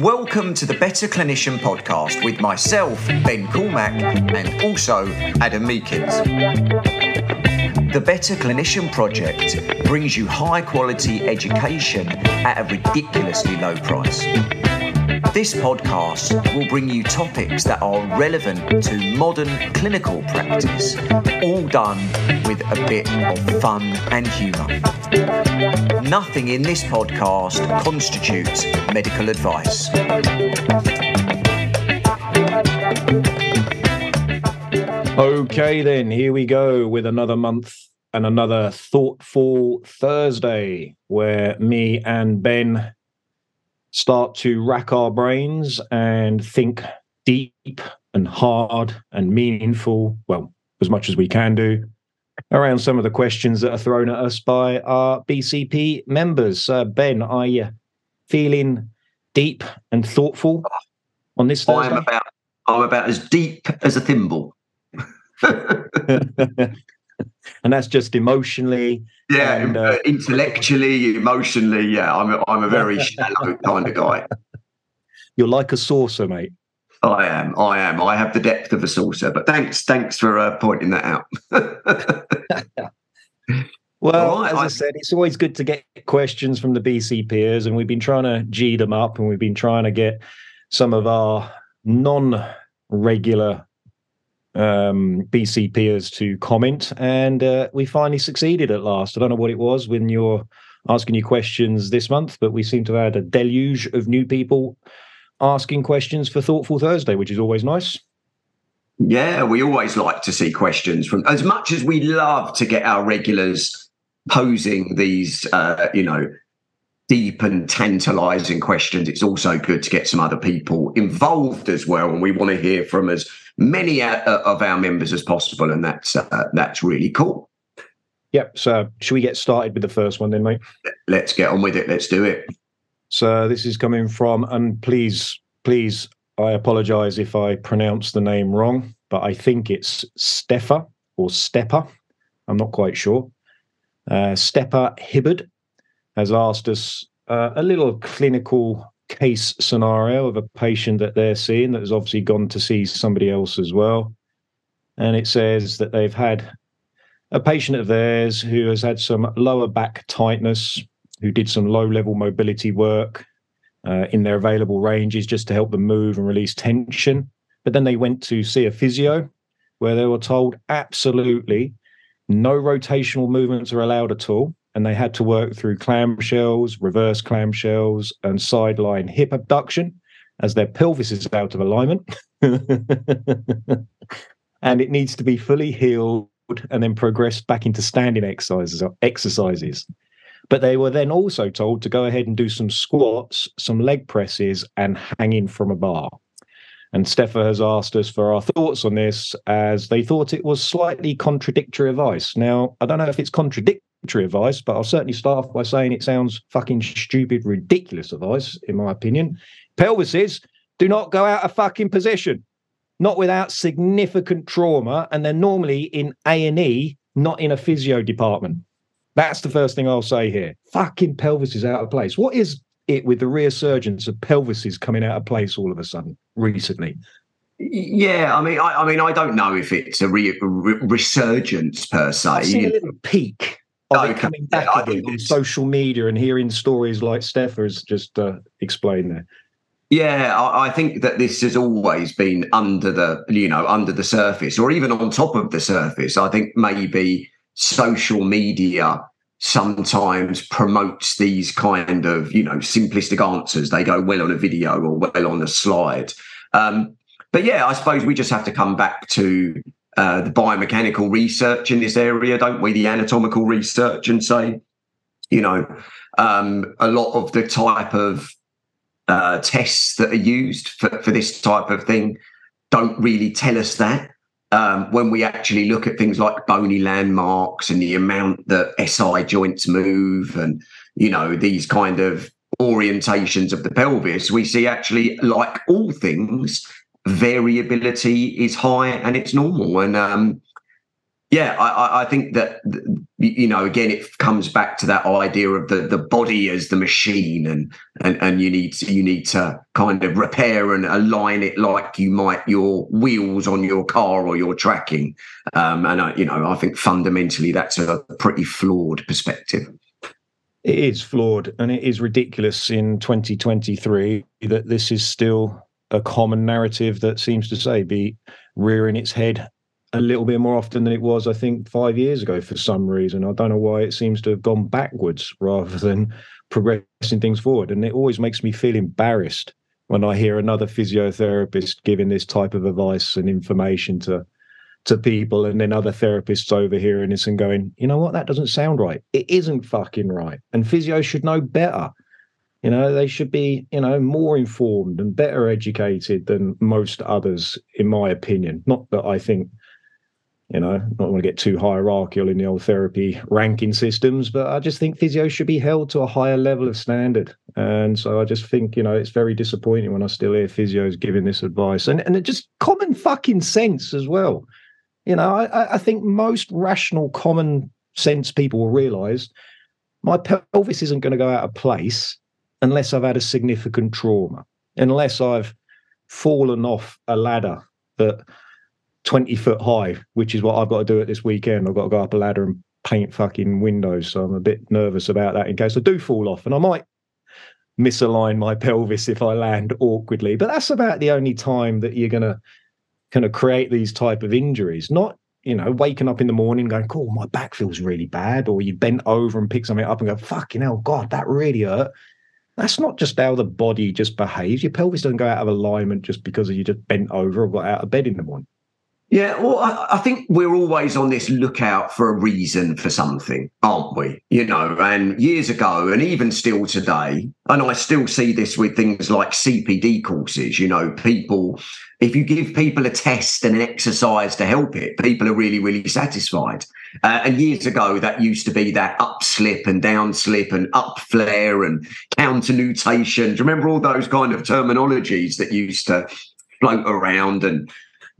Welcome to the Better Clinician podcast with myself, Ben Cormack, and also Adam Meekins. The Better Clinician Project brings you high quality education at a ridiculously low price. This podcast will bring you topics that are relevant to modern clinical practice, all done with a bit of fun and humour. Nothing in this podcast constitutes medical advice. Okay, then, here we go with another month and another thoughtful Thursday where me and Ben start to rack our brains and think deep and hard and meaningful, well, as much as we can do, around some of the questions that are thrown at us by our BCP members. Uh, ben, are you feeling deep and thoughtful on this Thursday? I'm about, I'm about as deep as a thimble. and that's just emotionally. Yeah, and, uh, intellectually, emotionally. Yeah, I'm a, I'm a very shallow kind of guy. You're like a saucer, mate. I am. I am. I have the depth of a saucer. But thanks, thanks for uh, pointing that out. well, right, as I, I said, it's always good to get questions from the BC peers, and we've been trying to g them up, and we've been trying to get some of our non-regular um, BC peers to comment, and uh, we finally succeeded at last. I don't know what it was when you're asking you questions this month, but we seem to have had a deluge of new people asking questions for Thoughtful Thursday, which is always nice. Yeah, we always like to see questions from as much as we love to get our regulars posing these, uh, you know, deep and tantalizing questions. It's also good to get some other people involved as well, and we want to hear from as many uh, of our members as possible, and that's uh, that's really cool. Yep. So, should we get started with the first one then, mate? Let's get on with it. Let's do it. So this is coming from, and please, please, I apologize if I pronounce the name wrong, but I think it's Steffa or Stepper. I'm not quite sure. Uh, Stepper Hibbard has asked us uh, a little clinical case scenario of a patient that they're seeing that has obviously gone to see somebody else as well. And it says that they've had a patient of theirs who has had some lower back tightness who did some low level mobility work uh, in their available ranges just to help them move and release tension. But then they went to see a physio where they were told absolutely no rotational movements are allowed at all. And they had to work through clamshells, reverse clamshells, and sideline hip abduction as their pelvis is out of alignment. and it needs to be fully healed and then progress back into standing exercises exercises but they were then also told to go ahead and do some squats, some leg presses, and hanging from a bar. And Steffa has asked us for our thoughts on this as they thought it was slightly contradictory advice. Now, I don't know if it's contradictory advice, but I'll certainly start off by saying it sounds fucking stupid, ridiculous advice, in my opinion. Pelvises do not go out of fucking position, not without significant trauma, and they're normally in A and E, not in a physio department. That's the first thing I'll say here. Fucking pelvis is out of place. What is it with the resurgence of pelvises coming out of place all of a sudden recently? Yeah, I mean, I, I mean, I don't know if it's a re- re- resurgence per se. I've seen a little peak of okay. it coming back yeah, again on social media and hearing stories like Steph has just uh, explained there. Yeah, I, I, think that this has always been under the, you know, under the surface, or even on top of the surface. I think maybe social media sometimes promotes these kind of you know simplistic answers. They go well on a video or well on a slide. Um, but yeah i suppose we just have to come back to uh, the biomechanical research in this area don't we? The anatomical research and say you know um, a lot of the type of uh, tests that are used for, for this type of thing don't really tell us that um, when we actually look at things like bony landmarks and the amount that SI joints move and, you know, these kind of orientations of the pelvis, we see actually, like all things, variability is high and it's normal. And, um, yeah, I, I, think that you know, again, it comes back to that idea of the the body as the machine, and and and you need to, you need to kind of repair and align it like you might your wheels on your car or your tracking. Um, and I, you know, I think fundamentally that's a pretty flawed perspective. It is flawed, and it is ridiculous in 2023 that this is still a common narrative that seems to say be rearing its head a little bit more often than it was, I think, five years ago for some reason. I don't know why it seems to have gone backwards rather than progressing things forward. And it always makes me feel embarrassed when I hear another physiotherapist giving this type of advice and information to to people and then other therapists overhearing this and going, you know what, that doesn't sound right. It isn't fucking right. And physio should know better. You know, they should be, you know, more informed and better educated than most others, in my opinion. Not that I think you know, not want to get too hierarchical in the old therapy ranking systems, but I just think physio should be held to a higher level of standard. And so I just think, you know, it's very disappointing when I still hear physios giving this advice and, and it just common fucking sense as well. You know, I, I think most rational, common sense people will realize my pelvis isn't going to go out of place unless I've had a significant trauma, unless I've fallen off a ladder that 20 foot high, which is what I've got to do at this weekend. I've got to go up a ladder and paint fucking windows. So I'm a bit nervous about that in case I do fall off. And I might misalign my pelvis if I land awkwardly. But that's about the only time that you're gonna kind of create these type of injuries. Not, you know, waking up in the morning going, cool, my back feels really bad, or you bent over and pick something up and go, fucking hell, God, that really hurt. That's not just how the body just behaves. Your pelvis doesn't go out of alignment just because you just bent over or got out of bed in the morning. Yeah, well, I, I, think we're always on this lookout for a reason for something, aren't we? You know, and years ago, and even still today, and I still see this with things like CPD courses. You know, people, if you give people a test and an exercise to help it, people are really, really satisfied. Uh, and years ago, that used to be that up slip and down slip and up flare and counter nutation. Do you remember all those kind of terminologies that used to float around and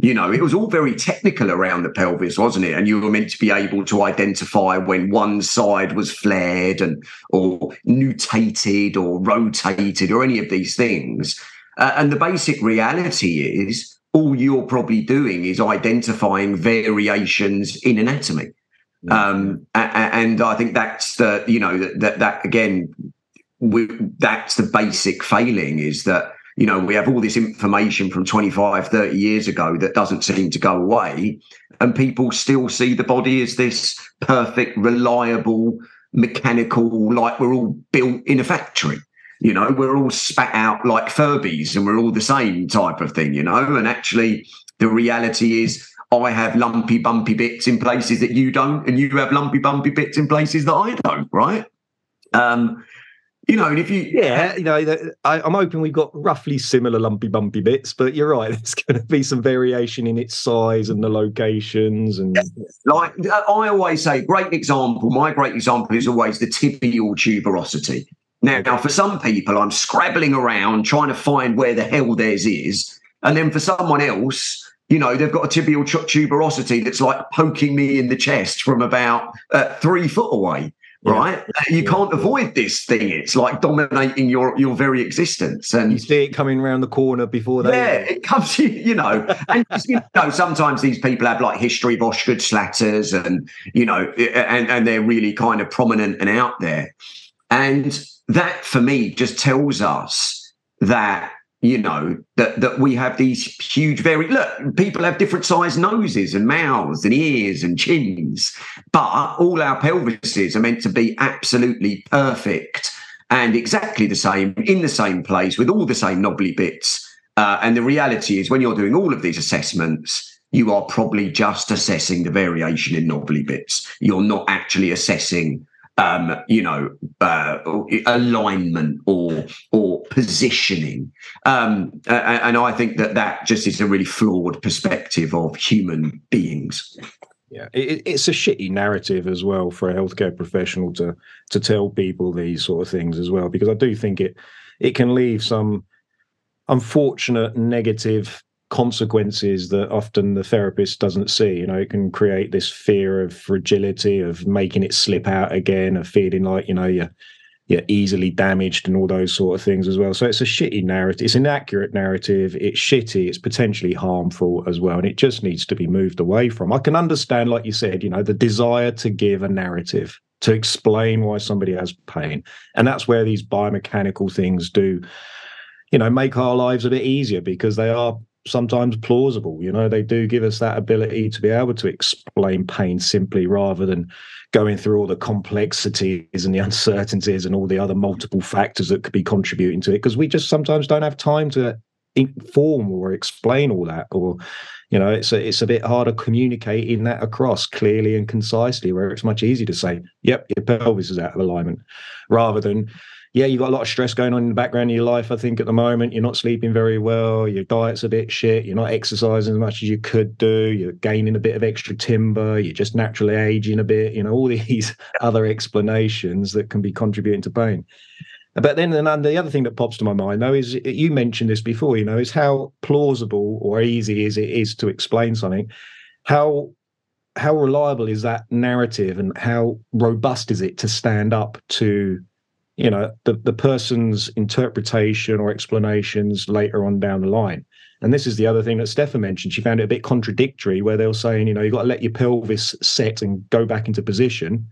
you know, it was all very technical around the pelvis, wasn't it? And you were meant to be able to identify when one side was flared and or nutated or rotated or any of these things. Uh, and the basic reality is all you're probably doing is identifying variations in anatomy. Mm-hmm. Um, and I think that's the, you know, that, that, that again, we, that's the basic failing is that you know, we have all this information from 25, 30 years ago that doesn't seem to go away. And people still see the body as this perfect, reliable, mechanical, like we're all built in a factory. You know, we're all spat out like Furbies and we're all the same type of thing, you know. And actually, the reality is, I have lumpy, bumpy bits in places that you don't, and you have lumpy, bumpy bits in places that I don't, right? Um, you know, and if you yeah, you know, I, am hoping we've got roughly similar lumpy bumpy bits, but you're right. There's going to be some variation in its size and the locations, and like I always say, great example. My great example is always the tibial tuberosity. Now, now, for some people, I'm scrabbling around trying to find where the hell theirs is, and then for someone else, you know, they've got a tibial tuberosity that's like poking me in the chest from about uh, three foot away right? Yeah. You can't avoid this thing. It's like dominating your your very existence. And you see it coming around the corner before they. Yeah, it comes. You know, and you know, sometimes these people have like history of Osgood-Schlatters, and you know, and and they're really kind of prominent and out there. And that, for me, just tells us that you know that that we have these huge very look people have different sized noses and mouths and ears and chins but all our pelvises are meant to be absolutely perfect and exactly the same in the same place with all the same knobbly bits. Uh, and the reality is when you're doing all of these assessments you are probably just assessing the variation in knobbly bits. You're not actually assessing um, you know, uh, alignment or or positioning. Um, and I think that that just is a really flawed perspective of human beings. Yeah, it, it's a shitty narrative as well for a healthcare professional to to tell people these sort of things as well, because I do think it it can leave some unfortunate negative consequences that often the therapist doesn't see. You know, it can create this fear of fragility, of making it slip out again, of feeling like, you know, you're you're easily damaged and all those sort of things as well. So it's a shitty narrative. It's an inaccurate narrative. It's shitty. It's potentially harmful as well. And it just needs to be moved away from. I can understand, like you said, you know, the desire to give a narrative to explain why somebody has pain. And that's where these biomechanical things do, you know, make our lives a bit easier because they are sometimes plausible. You know, they do give us that ability to be able to explain pain simply rather than going through all the complexities and the uncertainties and all the other multiple factors that could be contributing to it because we just sometimes don't have time to inform or explain all that or you know it's a, it's a bit harder communicating that across clearly and concisely where it's much easier to say yep your pelvis is out of alignment rather than yeah, you've got a lot of stress going on in the background of your life. I think at the moment you're not sleeping very well. Your diet's a bit shit. You're not exercising as much as you could do. You're gaining a bit of extra timber. You're just naturally aging a bit. You know all these other explanations that can be contributing to pain. But then, and the other thing that pops to my mind though is you mentioned this before. You know, is how plausible or easy is it is to explain something. How how reliable is that narrative, and how robust is it to stand up to you know the, the person's interpretation or explanations later on down the line and this is the other thing that Stefan mentioned. She found it a bit contradictory where they were saying, you know, you've got to let your pelvis set and go back into position,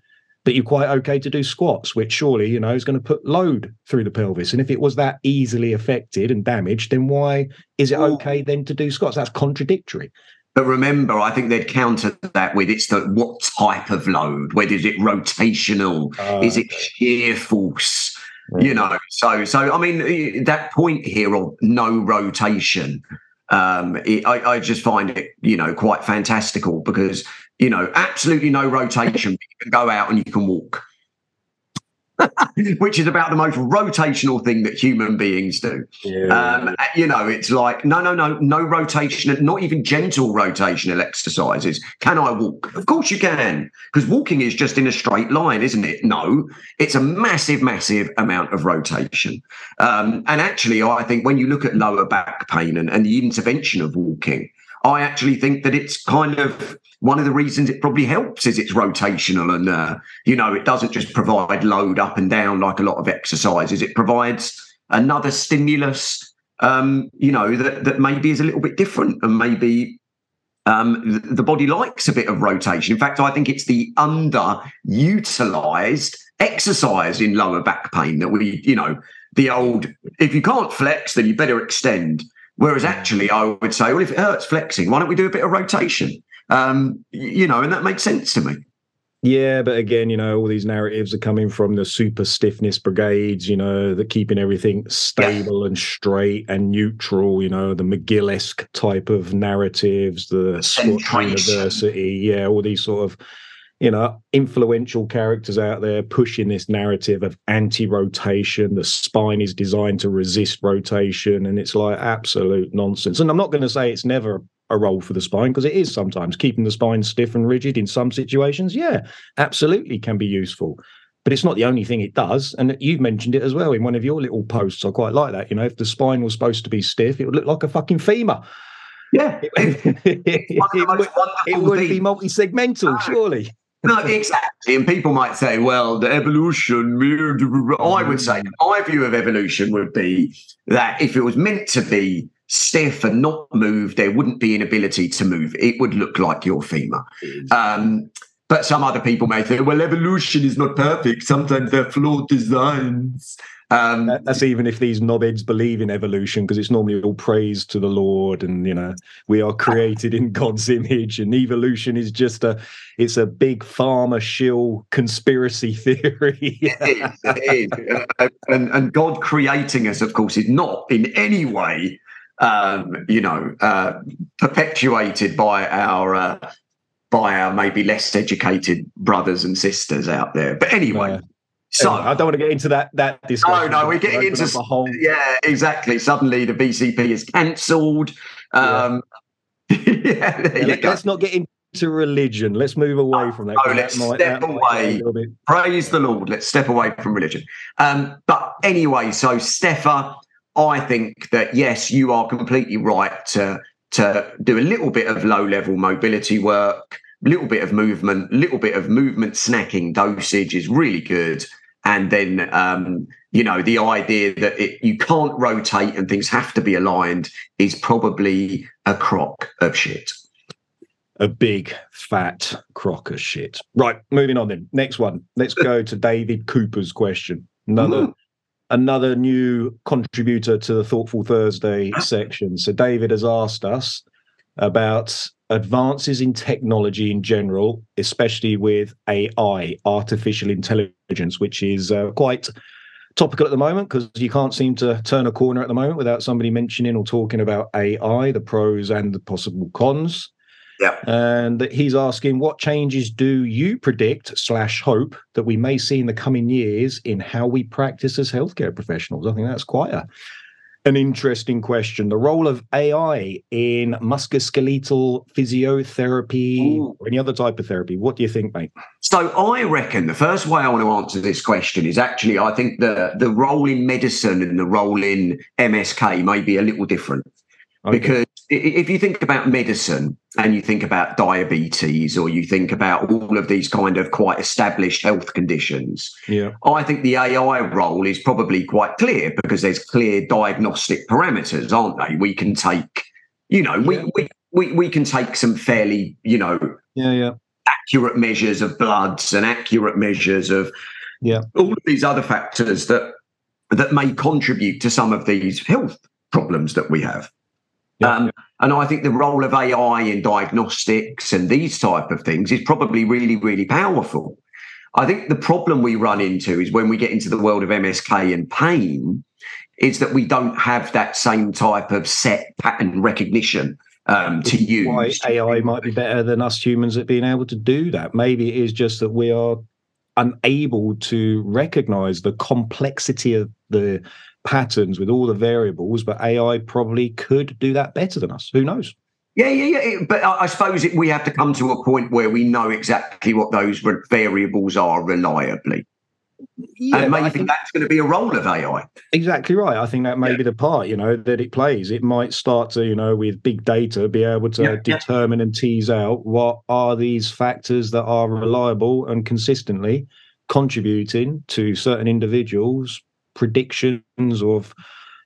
but you're quite okay to do squats, which surely, you know, is going to put load through the pelvis. And if it was that easily affected and damaged, then why is it okay then to do squats? That's contradictory. But remember, I think they'd counter that with it's the what type of load? Whether is it rotational? Uh, is it shear force? Right. You know, so so I mean that point here of no rotation. Um, it, I, I just find it, you know, quite fantastical because you know, absolutely no rotation. you can go out and you can walk. which is about the most rotational thing that human beings do. Yeah. Um, you know, it's like no, no, no, no rotation, not even gentle rotational exercises. Can I walk? Of course you can, because walking is just in a straight line, isn't it? No, it's a massive, massive amount of rotation. Um, and actually, I think when you look at lower back pain and, and the intervention of walking, I actually think that it's kind of one of the reasons it probably helps is it's rotational and uh, you know it doesn't just provide load up and down like a lot of exercises. It provides another stimulus, um, you know, that that maybe is a little bit different and maybe um, the body likes a bit of rotation. In fact, I think it's the underutilized exercise in lower back pain that we, you know, the old if you can't flex, then you better extend. Whereas actually, I would say, well, if it hurts flexing, why don't we do a bit of rotation? Um, you know, and that makes sense to me. Yeah, but again, you know, all these narratives are coming from the super stiffness brigades, you know, that keeping everything stable yeah. and straight and neutral, you know, the McGill esque type of narratives, the Scott University, yeah, all these sort of you know, influential characters out there pushing this narrative of anti rotation. The spine is designed to resist rotation. And it's like absolute nonsense. And I'm not going to say it's never a role for the spine because it is sometimes keeping the spine stiff and rigid in some situations. Yeah, absolutely can be useful. But it's not the only thing it does. And you've mentioned it as well in one of your little posts. I quite like that. You know, if the spine was supposed to be stiff, it would look like a fucking femur. Yeah. it, it, it would be multi segmental, surely. No, exactly. And people might say, well, the evolution, I would say, my view of evolution would be that if it was meant to be stiff and not move, there wouldn't be an ability to move. It would look like your femur. Um, but some other people may think, well, evolution is not perfect. Sometimes they're flawed designs. Um, That's even if these knobheads believe in evolution, because it's normally all praise to the Lord, and you know we are created in God's image, and evolution is just a it's a big pharma shill conspiracy theory. it is, it is. Uh, and and God creating us, of course, is not in any way, um, you know, uh, perpetuated by our. Uh, by our maybe less educated brothers and sisters out there. But anyway, so I don't want to get into that that discussion. No, no, we're getting into the whole. Yeah, exactly. Suddenly the BCP is cancelled. Um, yeah, yeah, yeah let, us not get into religion. Let's move away from that. No, let's might, step away. Praise the Lord. Let's step away from religion. Um, but anyway, so Stefa, I think that yes, you are completely right to to do a little bit of low level mobility work, little bit of movement, little bit of movement snacking dosage is really good. And then, um, you know, the idea that it, you can't rotate and things have to be aligned is probably a crock of shit. A big fat crock of shit. Right, moving on then. Next one. Let's go to David Cooper's question. Another mm. Another new contributor to the Thoughtful Thursday section. So David has asked us about advances in technology in general, especially with AI, artificial intelligence, which is uh, quite topical at the moment because you can't seem to turn a corner at the moment without somebody mentioning or talking about AI, the pros and the possible cons. Yeah. And he's asking, what changes do you predict slash hope that we may see in the coming years in how we practice as healthcare professionals? I think that's quite a an interesting question. The role of AI in musculoskeletal physiotherapy Ooh. or any other type of therapy. What do you think, mate? So I reckon the first way I want to answer this question is actually I think the the role in medicine and the role in MSK may be a little different. Okay. Because if you think about medicine and you think about diabetes or you think about all of these kind of quite established health conditions, yeah. I think the AI role is probably quite clear because there's clear diagnostic parameters, aren't they? We can take, you know, yeah. we, we, we, we can take some fairly, you know, yeah, yeah. accurate measures of bloods and accurate measures of yeah. all of these other factors that that may contribute to some of these health problems that we have. Yeah, um, And I think the role of AI in diagnostics and these type of things is probably really, really powerful. I think the problem we run into is when we get into the world of MSK and pain, is that we don't have that same type of set pattern recognition um, to use. Why AI might be better than us humans at being able to do that. Maybe it is just that we are unable to recognize the complexity of the patterns with all the variables, but AI probably could do that better than us. Who knows? Yeah, yeah, yeah. But I suppose it, we have to come to a point where we know exactly what those variables are reliably. Yeah, and maybe think, that's going to be a role of AI. Exactly right. I think that may yeah. be the part, you know, that it plays. It might start to, you know, with big data, be able to yeah, determine and tease out what are these factors that are reliable and consistently contributing to certain individuals predictions of,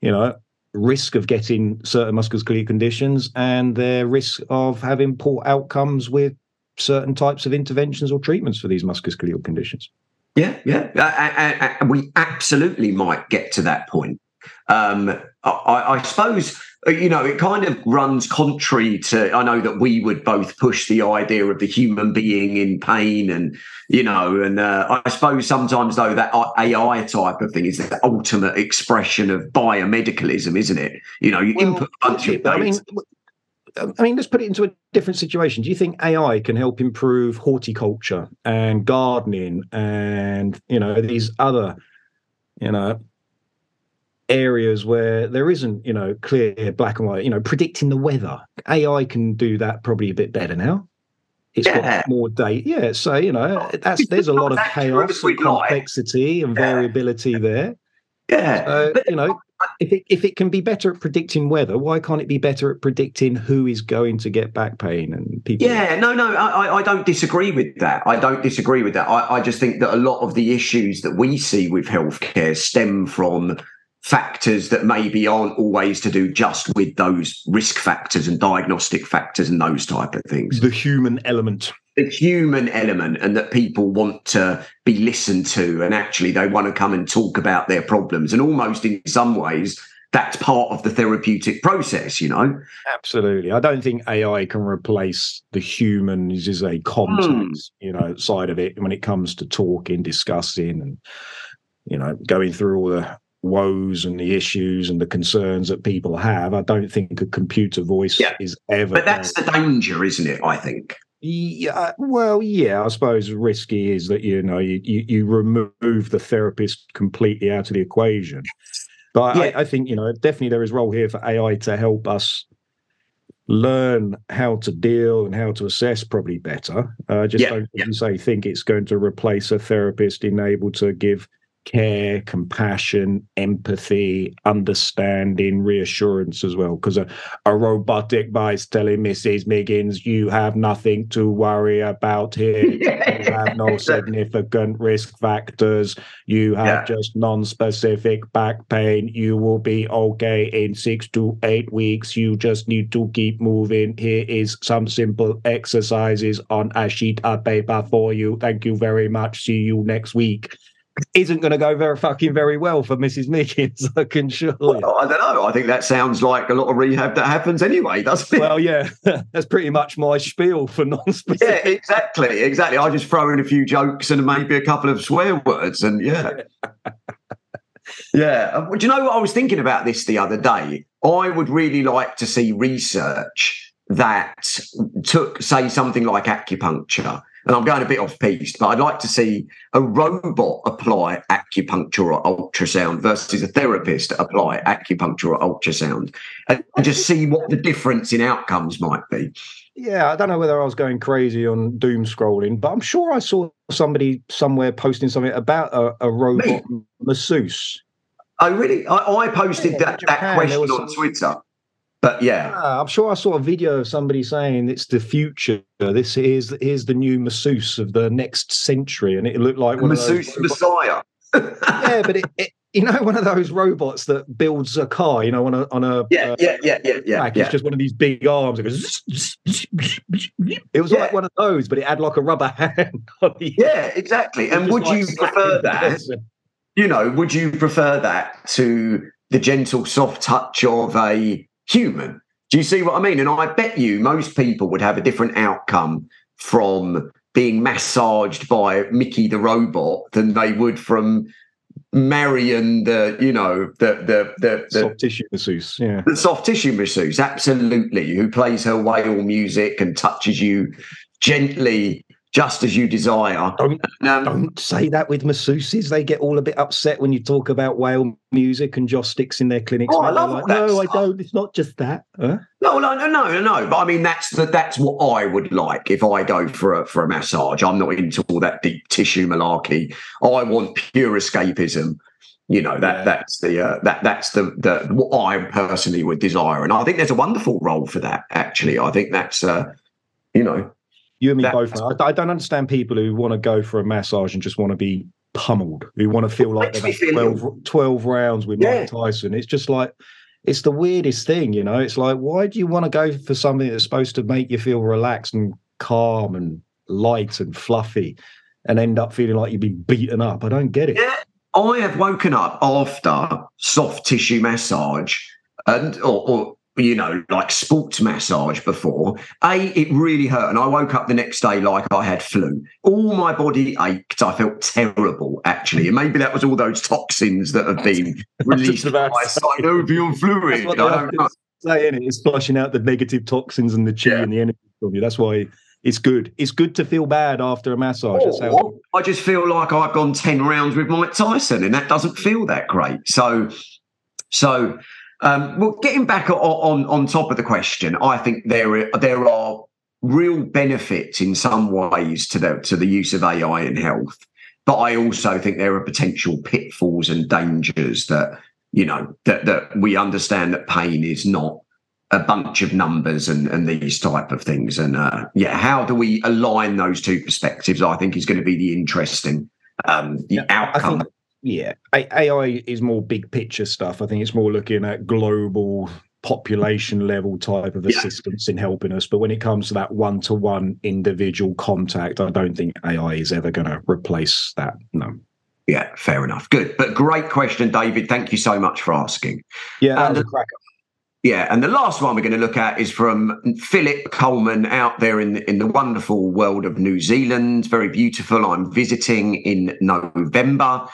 you know, risk of getting certain musculoskeletal conditions and their risk of having poor outcomes with certain types of interventions or treatments for these musculoskeletal conditions. Yeah, yeah, I, I, I, we absolutely might get to that point. Um, I, suppose uh, you know, it kind of runs contrary to. I know that we would both push the idea of the human being in pain, and you know, and uh, I suppose sometimes though that AI type of thing is the ultimate expression of biomedicalism, isn't it? You know, you well, input a bunch of data. I mean, I mean, let's put it into a different situation. Do you think AI can help improve horticulture and gardening, and you know these other, you know, areas where there isn't, you know, clear black and white, you know, predicting the weather. AI can do that probably a bit better now. It's yeah. got more data. Yeah. So, you know, oh, that's there's a lot of chaos and complexity and variability yeah. there. Yeah. So, you know, if it if it can be better at predicting weather, why can't it be better at predicting who is going to get back pain and people? Yeah, no, no, I, I don't disagree with that. I don't disagree with that. I, I just think that a lot of the issues that we see with healthcare stem from factors that maybe aren't always to do just with those risk factors and diagnostic factors and those type of things. The human element. The human element, and that people want to be listened to, and actually they want to come and talk about their problems. And almost in some ways, that's part of the therapeutic process, you know? Absolutely. I don't think AI can replace the human is a context, mm. you know, side of it when it comes to talking, discussing, and you know, going through all the woes and the issues and the concerns that people have. I don't think a computer voice yeah. is ever. But that's the danger, isn't it? I think. Yeah, well, yeah, I suppose risky is that you know you, you, you remove the therapist completely out of the equation. But yeah. I, I, think you know definitely there is role here for AI to help us learn how to deal and how to assess probably better. I uh, just yeah. don't yeah. say think it's going to replace a therapist in able to give care, compassion, empathy, understanding, reassurance as well. Because a, a robotic is telling Mrs. Miggins, you have nothing to worry about here. You have no significant risk factors. You have yeah. just non specific back pain. You will be okay in six to eight weeks. You just need to keep moving. Here is some simple exercises on a sheet of paper for you. Thank you very much. See you next week isn't going to go very fucking very well for Mrs. Miggins. I can surely. Well, I don't know. I think that sounds like a lot of rehab that happens anyway, doesn't it? Well, yeah, that's pretty much my spiel for non-specific. Yeah, exactly, exactly. I just throw in a few jokes and maybe a couple of swear words, and yeah. yeah. Uh, do you know what I was thinking about this the other day? I would really like to see research that took, say, something like acupuncture and I'm going a bit off piste, but I'd like to see a robot apply acupuncture or ultrasound versus a therapist apply acupuncture or ultrasound and just see what the difference in outcomes might be. Yeah, I don't know whether I was going crazy on doom scrolling, but I'm sure I saw somebody somewhere posting something about a, a robot Me? masseuse. Oh, really? I, I posted yeah, that, that question on. Twitter. But yeah. yeah. I'm sure I saw a video of somebody saying it's the future. This is is the new masseuse of the next century, and it looked like one masseuse messiah. yeah, but it, it, you know, one of those robots that builds a car, you know, on a on a yeah, uh, yeah, yeah, yeah, yeah, It's just one of these big arms. It goes. It was yeah. like one of those, but it had like a rubber hand. yeah, exactly. And would like you prefer that? You know, would you prefer that to the gentle, soft touch of a human. Do you see what I mean? And I bet you most people would have a different outcome from being massaged by Mickey the robot than they would from Marion the you know the the the, the soft tissue masseuse yeah the soft tissue masseuse absolutely who plays her whale music and touches you gently just as you desire. Don't, um, don't say that with masseuses. They get all a bit upset when you talk about whale music and joss sticks in their clinics. Oh, I love like, no, I don't. It's not just that. Huh? No, no, no, no, no. But I mean, that's the, that's what I would like if I go for a for a massage. I'm not into all that deep tissue malarkey. I want pure escapism. You know that yeah. that's the uh, that that's the the what I personally would desire, and I think there's a wonderful role for that. Actually, I think that's uh, you know you and me both. I, I, don't understand people who want to go for a massage and just want to be pummeled, who want to feel like they've 12, 12, rounds with yeah. Mike Tyson. It's just like, it's the weirdest thing, you know? It's like, why do you want to go for something that's supposed to make you feel relaxed and calm and light and fluffy and end up feeling like you've been beaten up? I don't get it. Yeah. I have woken up after soft tissue massage and or, or you know, like sports massage before. A, it really hurt. And I woke up the next day like I had flu. All my body ached. I felt terrible, actually. And maybe that was all those toxins that have been released by synovial fluid. I don't know. Saying it is flushing out the negative toxins and the chi yeah. and the energy from you. That's why it's good. It's good to feel bad after a massage. Oh, I just feel like I've gone 10 rounds with Mike Tyson and that doesn't feel that great. So, so um, well, getting back on, on, on top of the question, I think there are, there are real benefits in some ways to the to the use of AI in health, but I also think there are potential pitfalls and dangers that you know that that we understand that pain is not a bunch of numbers and, and these type of things. And uh, yeah, how do we align those two perspectives? I think is going to be the interesting um, the yeah, outcome yeah, AI is more big picture stuff. I think it's more looking at global population level type of assistance yeah. in helping us. But when it comes to that one to one individual contact, I don't think AI is ever going to replace that. No. Yeah, fair enough. Good. But great question, David. Thank you so much for asking. Yeah, that was a cracker. Yeah, and the last one we're going to look at is from Philip Coleman out there in the, in the wonderful world of New Zealand. Very beautiful. I'm visiting in November.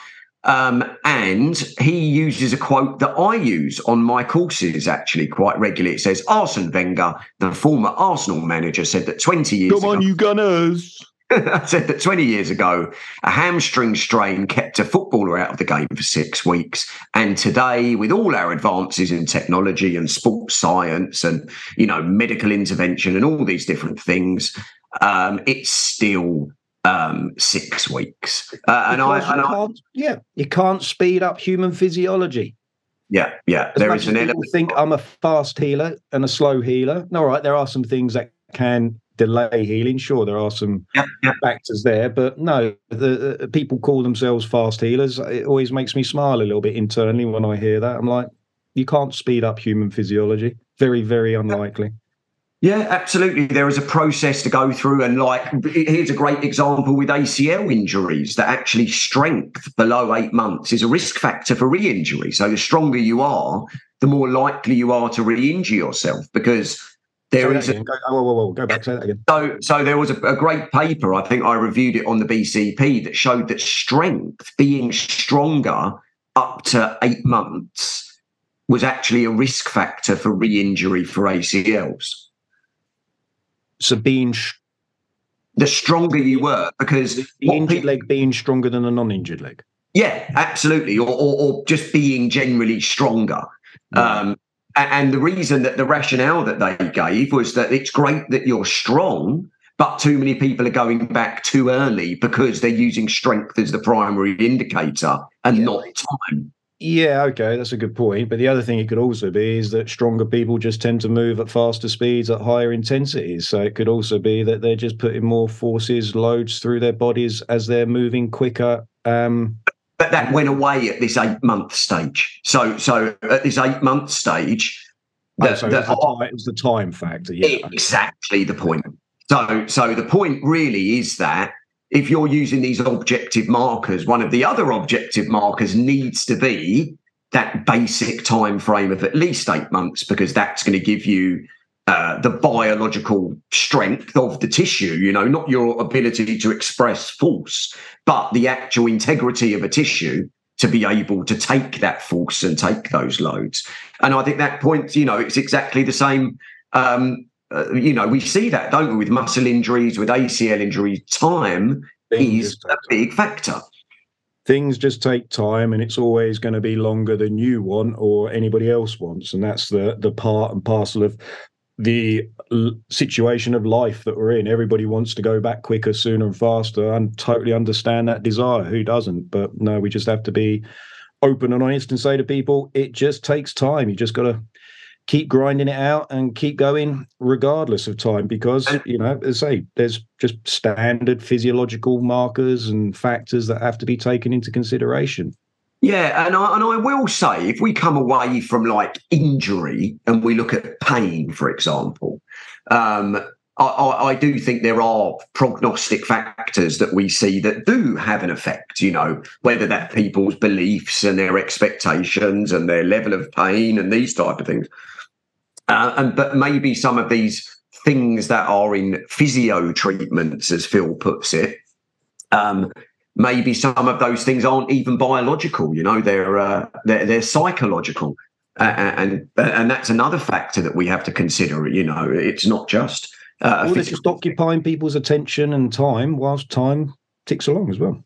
Um, and he uses a quote that I use on my courses actually quite regularly. It says Arsene Wenger, the former Arsenal manager, said that 20 years Come on, you Gunners. Said that 20 years ago, a hamstring strain kept a footballer out of the game for six weeks. And today, with all our advances in technology and sports science and, you know, medical intervention and all these different things, um, it's still um, six weeks. Uh, and I, and I, can't, yeah, you can't speed up human physiology. yeah, yeah, As there is an people element. think I'm a fast healer and a slow healer. No, all right, there are some things that can delay healing. Sure, there are some Yeah, yeah. factors there, but no, the, the people call themselves fast healers. It always makes me smile a little bit internally when I hear that. I'm like, you can't speed up human physiology. Very, very unlikely. Yeah, absolutely. There is a process to go through, and like here's a great example with ACL injuries. That actually strength below eight months is a risk factor for re-injury. So the stronger you are, the more likely you are to re-injure yourself because there is a. Go, whoa, whoa, whoa, go back. Say that again. So, so there was a, a great paper. I think I reviewed it on the BCP that showed that strength, being stronger up to eight months, was actually a risk factor for re-injury for ACLs. So being sh- The stronger you were, because the injured leg being stronger than a non-injured leg. yeah, absolutely, or, or, or just being generally stronger. Um, and the reason that the rationale that they gave was that it's great that you're strong, but too many people are going back too early because they're using strength as the primary indicator and Yeah. not time. Yeah, okay, that's a good point. But the other thing it could also be is that stronger people just tend to move at faster speeds at higher intensities. So it could also be that they're just putting more forces, loads through their bodies as they're moving quicker. Um, But that went away at this eight month stage. So, so at this eight month stage, oh, the- so the- it's, the time, it's the time factor. Yeah, Exactly the point. So, so the point really is that if you're using these objective markers, one of the other objective markers needs to be that basic time frame of at least eight months, because that's going to give you uh, the biological strength of the tissue. You know, not your ability to express force, but the actual integrity of a tissue to be able to take that force and take those loads. And I think that point, you know, it's exactly the same. Um, uh, you know, we see that, don't we, with muscle injuries, with ACL injuries. Time Things is a big factor. things just take time and it's always going to be longer than you want or anybody else wants. And that's the the part and parcel of the l- situation of life that we're in. Everybody wants to go back quicker sooner and faster. And totally understand that desire. Who doesn't? But no we just have to be open and honest and say to people it just takes time. You just got to keep grinding it out and keep going regardless of time because you know as I say there's just standard physiological markers and factors that have to be taken into consideration Yeah, and I and I will say, if we come away from like injury and we look at pain, for example, um, I, I, I do think there are prognostic factors that we see that do have an effect. You know, whether that people's beliefs and their expectations and their level of pain and these type of things, uh, and but maybe some of these things that are in physio treatments, as Phil puts it, um, maybe some of those things aren't even biological. You know, they're uh, they're, they're psychological, uh, and and that's another factor that we have to consider. You know, it's not just. Uh, or they're just occupying people's attention and time whilst time ticks along as well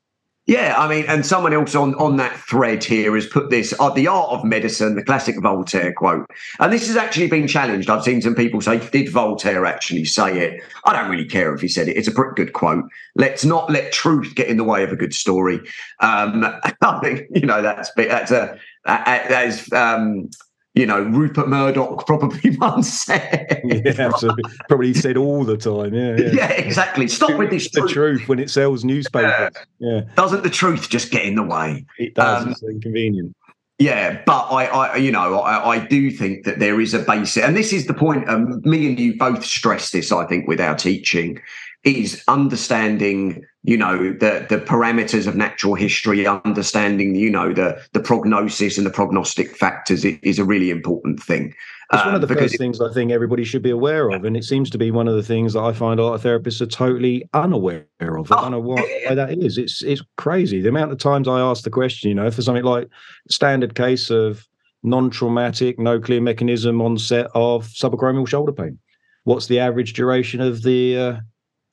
Yeah, I mean, and someone else on on that thread here has put this: uh, "The art of medicine," the classic Voltaire quote, and this has actually been challenged. I've seen some people say, "Did Voltaire actually say it?" I don't really care if he said it. It's a pretty good quote. Let's not let truth get in the way of a good story. Um, I think you know that's that's a that is um, you know Rupert Murdoch probably once said. yeah absolutely probably said all the time yeah yeah, yeah, exactly. Stop with this the truth. truth when it sells newspapers yeah Doesn't the truth just get in the way? it does Um, it's inconvenient Yeah, but I, I you know, I, I do think that there is a basic, and this is the point. Um, me and you both stress this. I think with our teaching, is understanding, you know, the the parameters of natural history, understanding, you know, the the prognosis and the prognostic factors is a really important thing. It's one Um, of the because first things I think everybody should be aware of, and it seems to be one of the things that I find a lot of therapists are totally unaware of. I Oh, don't know why, why that is. It's it's crazy the amount of times I ask the question. You know, for something like standard case of non-traumatic, no clear mechanism onset of subacromial shoulder pain. What's the average duration of the? Uh,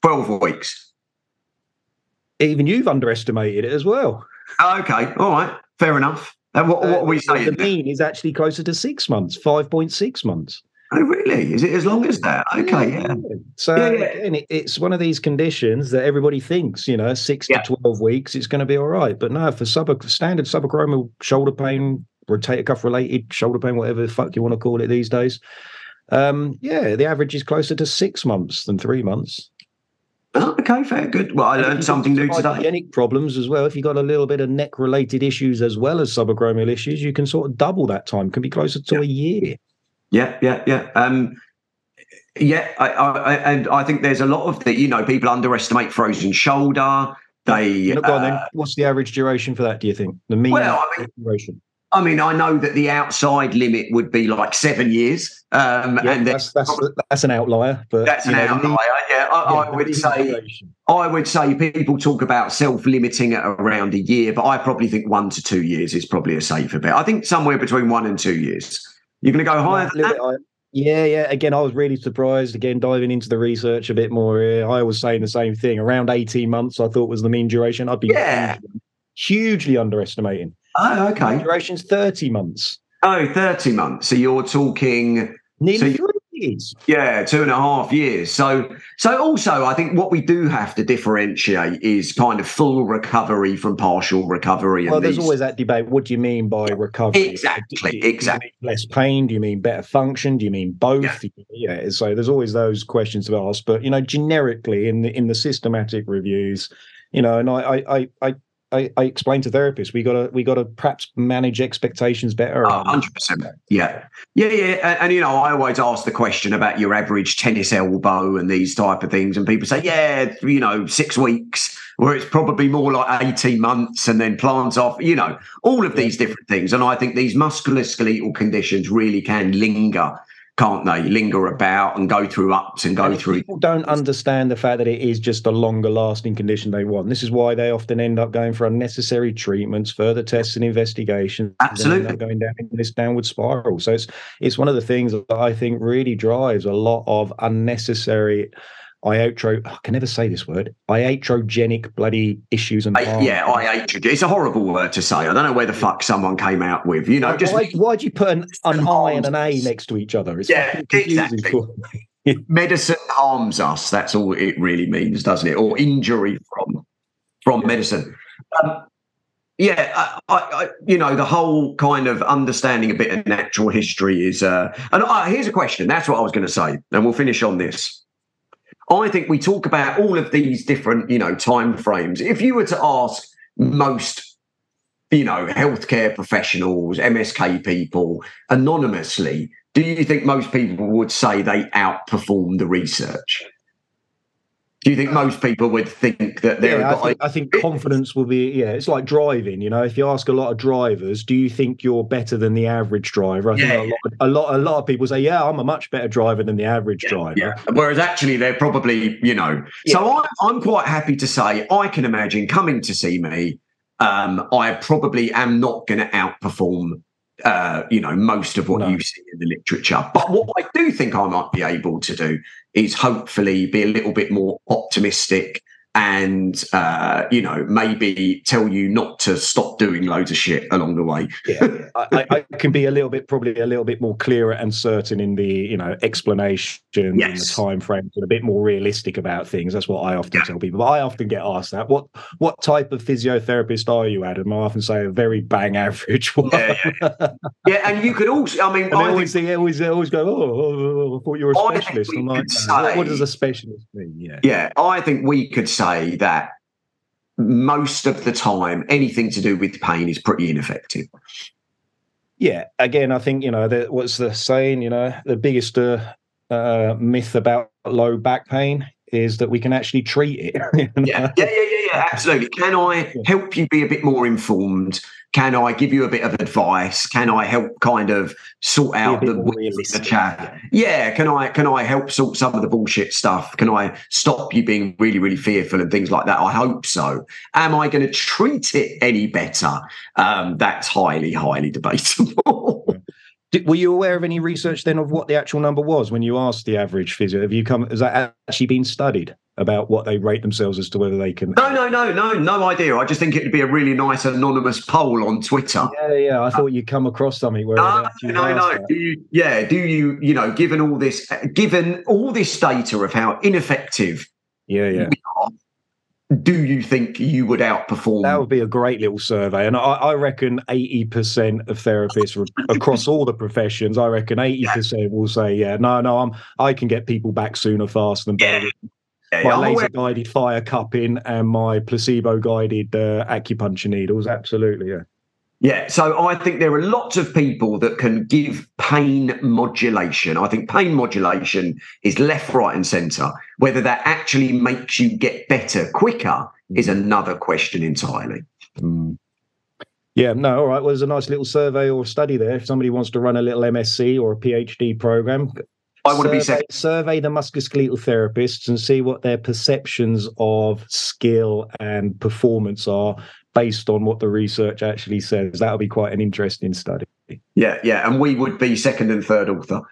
twelve weeks. even you've underestimated it as well. Okay, all right, fair enough. And what, what are we Uh, saying? The mean is actually closer to six months, five point six months. Oh, really? Is it as long as that? Okay, yeah. So Yeah, yeah. again, it, it's one of these conditions that everybody thinks, you know, six Yeah. to twelve weeks, it's going to be all right. But no, for sub standard subacromial shoulder pain, rotator cuff related shoulder pain, whatever the fuck you want to call it these days, um, yeah, the average is closer to six months than three months. Oh, okay, fair, good. Well, I And learned something new today. Hygienic problems as well. If you've got a little bit of neck related issues as well as subacromial issues, you can sort of double that time. Can be closer to a year. Yeah, yeah, yeah. Um, yeah, I, I, and I think there's a lot of that. you know, people underestimate frozen shoulder. They, Look, go on then. uh, What's the average duration for that? Do you think the mean Well, I mean- duration? I mean, I know that the outside limit would be like seven years, um, Yeah, and that's that's that's an outlier, but that's an know, outlier. Yeah, I, yeah, I would say. I would say people talk about self-limiting at around a year, but I probably think one to two years is probably a safer bet. I think somewhere between one and two years. You're going to go higher Yeah, than that? higher. Yeah, yeah. Again, I was really surprised. Again, diving into the research a bit more. here, I was saying the same thing. Around eighteen months, I thought was the mean duration. I'd be Yeah. hugely, hugely underestimating. Oh, okay. Duration's thirty months, Oh, 30 months. So you're talking nearly So three years. Yeah, two and a half years. So, so also, I think what we do have to differentiate is kind of full recovery from partial recovery. Well, and there's these- always that debate. What do you mean by recovery? Exactly, you- do you exactly. mean less pain? Do you mean better function? Do you mean both? Yeah. Yeah. So there's always those questions to ask. But you know, generically in the in the systematic reviews, you know, and I I I I, I, I explain to therapists we gotta we gotta perhaps manage expectations better. Around 100%. Yeah. Yeah, yeah. And, and, you know, I always ask the question about your average tennis elbow and these type of things. And people say, yeah, you know, six weeks, or it's probably more like 18 months and then plants off, you know, all of these different things. And I think these musculoskeletal conditions really can linger, can't they? Linger about and go through ups and go And through. people don't understand the fact that it is just a longer lasting condition they want. This is why they often end up going for unnecessary treatments, further tests and investigations. Absolutely. going down into this downward spiral. So it's it's one of the things that I think really drives a lot of unnecessary iatro I can never say this word iatrogenic bloody issues and I, yeah, I you. It's a horrible word to say. I don't know where the fuck someone came out with. You know, Why- just why, why'd you put an, an I and an A next to each other? It's Yeah, exactly. medicine harms us. That's all it really means, doesn't it? Or injury from from medicine. Um, yeah, I, I, I, you know, the whole kind of understanding a bit of natural history is. Uh, and uh, here's a question. That's what I was going to say, and we'll finish on this. I think we talk about all of these different, you know, time frames. If you were to ask most, you know, healthcare professionals, MSK people, anonymously, do you think most people would say they outperform the research? Do you think most people would think that they're Yeah, I think, I think confidence will be. Yeah, it's like driving. You know, if you ask a lot of drivers, do you think you're better than the average driver? I think Yeah, a, lot, a lot, a lot of people say, "Yeah, I'm a much better driver than the average driver." Yeah. Whereas actually, they're probably, you know. So I'm, I'm quite happy to say I can imagine coming to see me. Um, I probably am not going to outperform, uh, you know, most of what No. you see in the literature. But what I do think I might be able to do is hopefully be a little bit more optimistic and uh, you know maybe tell you not to stop doing loads of shit along the way. yeah. I, I I can be a little bit, probably a little bit more clearer and certain in the, you know, explanation and the time frames, and a bit more realistic about things. That's what I often Yeah. tell people. But I often get asked that. What what type of physiotherapist are you, Adam? I often say a very bang average one. Yeah, yeah, yeah, and you could also. I mean, And I think always, they always, they always go, oh, oh, oh, I thought you were a specialist. I'm like, "No, what, what does a specialist mean? Yeah. Yeah, I think we could say that most of the time, anything to do with pain is pretty ineffective. Yeah. Again, I think, you know, the, what's the saying, you know, the biggest uh, uh, myth about low back pain is that we can actually treat it. you know? Yeah, yeah, yeah, yeah, yeah, absolutely. Can I help you be a bit more informed? Can I give you a bit of advice? Can I help kind of sort out the, the chat? Yeah, can I can I help sort some of the bullshit stuff? Can I stop you being really really fearful and things like that? I hope so. Am I going to treat it any better? Um, that's highly highly debatable. Did, were you aware of any research then of what the actual number was when you asked the average physio? Have you come? Has that actually been studied about what they rate themselves as to whether they can? No, no, no, no, no idea. I just think it would be a really nice anonymous poll on Twitter. Yeah, yeah. I thought you'd come across something where. No, no, no. Do you, yeah, do you? You know, given all this, given all this data of how ineffective. Yeah, yeah. Do you think you would outperform? That would be a great little survey, and I, I reckon eighty percent of therapists across all the professions, I reckon eighty percent will say, "Yeah, no, no, I'm I can get people back sooner, faster than better." Yeah. Yeah, my laser guided fire cupping and my placebo guided uh, acupuncture needles. Absolutely, yeah. Yeah, so I think there are lots of people that can give pain modulation. I think pain modulation is left, right, and center. Whether that actually makes you get better quicker is another question entirely. Mm. Yeah, no, all right. Well, there's a nice little survey or study there. If somebody wants to run a little MSc or a PhD program, I want to be second. Survey the musculoskeletal therapists and see what their perceptions of skill and performance are based on what the research actually says. That'll be quite an interesting study. Yeah, yeah. And we would be second and third author.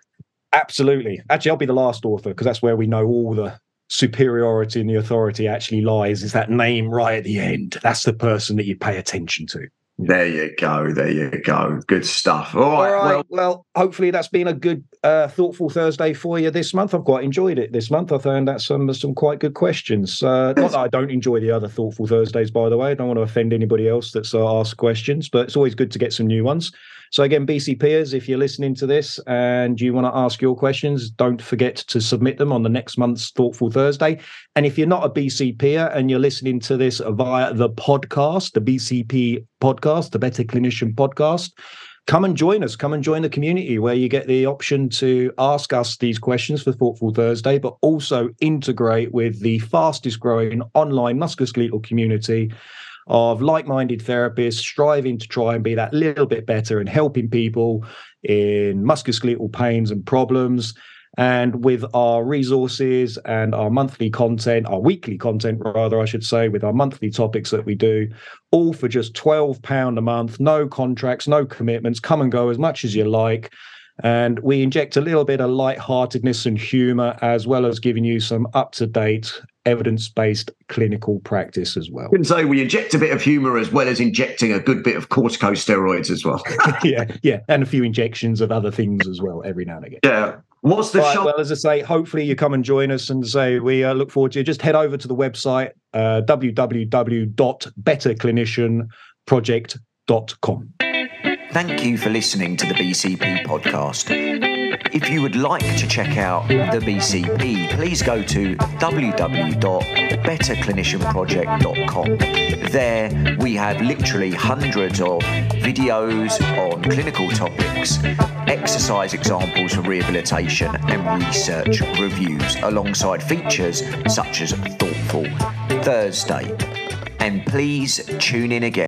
Absolutely. Actually, I'll be the last author because that's where we know all the superiority and the authority actually lies is that name right at the end. That's the person that you pay attention to. There you go. There you go. Good stuff. All right. All right. Well, well, hopefully that's been a good, uh, thoughtful Thursday for you this month. I've quite enjoyed it this month. I found that some some quite good questions. Uh, not that I don't enjoy the other thoughtful Thursdays, by the way. I don't want to offend anybody else that's uh, asked questions, but it's always good to get some new ones. So again, BCPers, if you're listening to this and you want to ask your questions, don't forget to submit them on the next month's Thoughtful Thursday. And if you're not a BCPer and you're listening to this via the podcast, the BCP podcast, the Better Clinician podcast, come and join us. Come and join the community where you get the option to ask us these questions for Thoughtful Thursday, but also integrate with the fastest growing online musculoskeletal community of like minded therapists striving to try and be that little bit better and helping people in musculoskeletal pains and problems. And with our resources and our monthly content, our weekly content, rather, I should say, with our monthly topics that we do, all for just £12 a month, no contracts, no commitments, come and go as much as you like. And we inject a little bit of lightheartedness and humor, as well as giving you some up to date evidence based clinical practice as well. And say we inject a bit of humor as well as injecting a good bit of corticosteroids as well. yeah, yeah. And a few injections of other things as well every now and again. Yeah. What's the show? Well, as I say, hopefully you come and join us and say we uh, look forward to you. Just head over to the website uh, www.betterclinicianproject.com. Thank you for listening to the BCP podcast. If you would like to check out the BCP, please go to www.betterclinicianproject.com. There we have literally hundreds of videos on clinical topics, exercise examples for rehabilitation, and research reviews, alongside features such as Thoughtful Thursday. And please tune in again.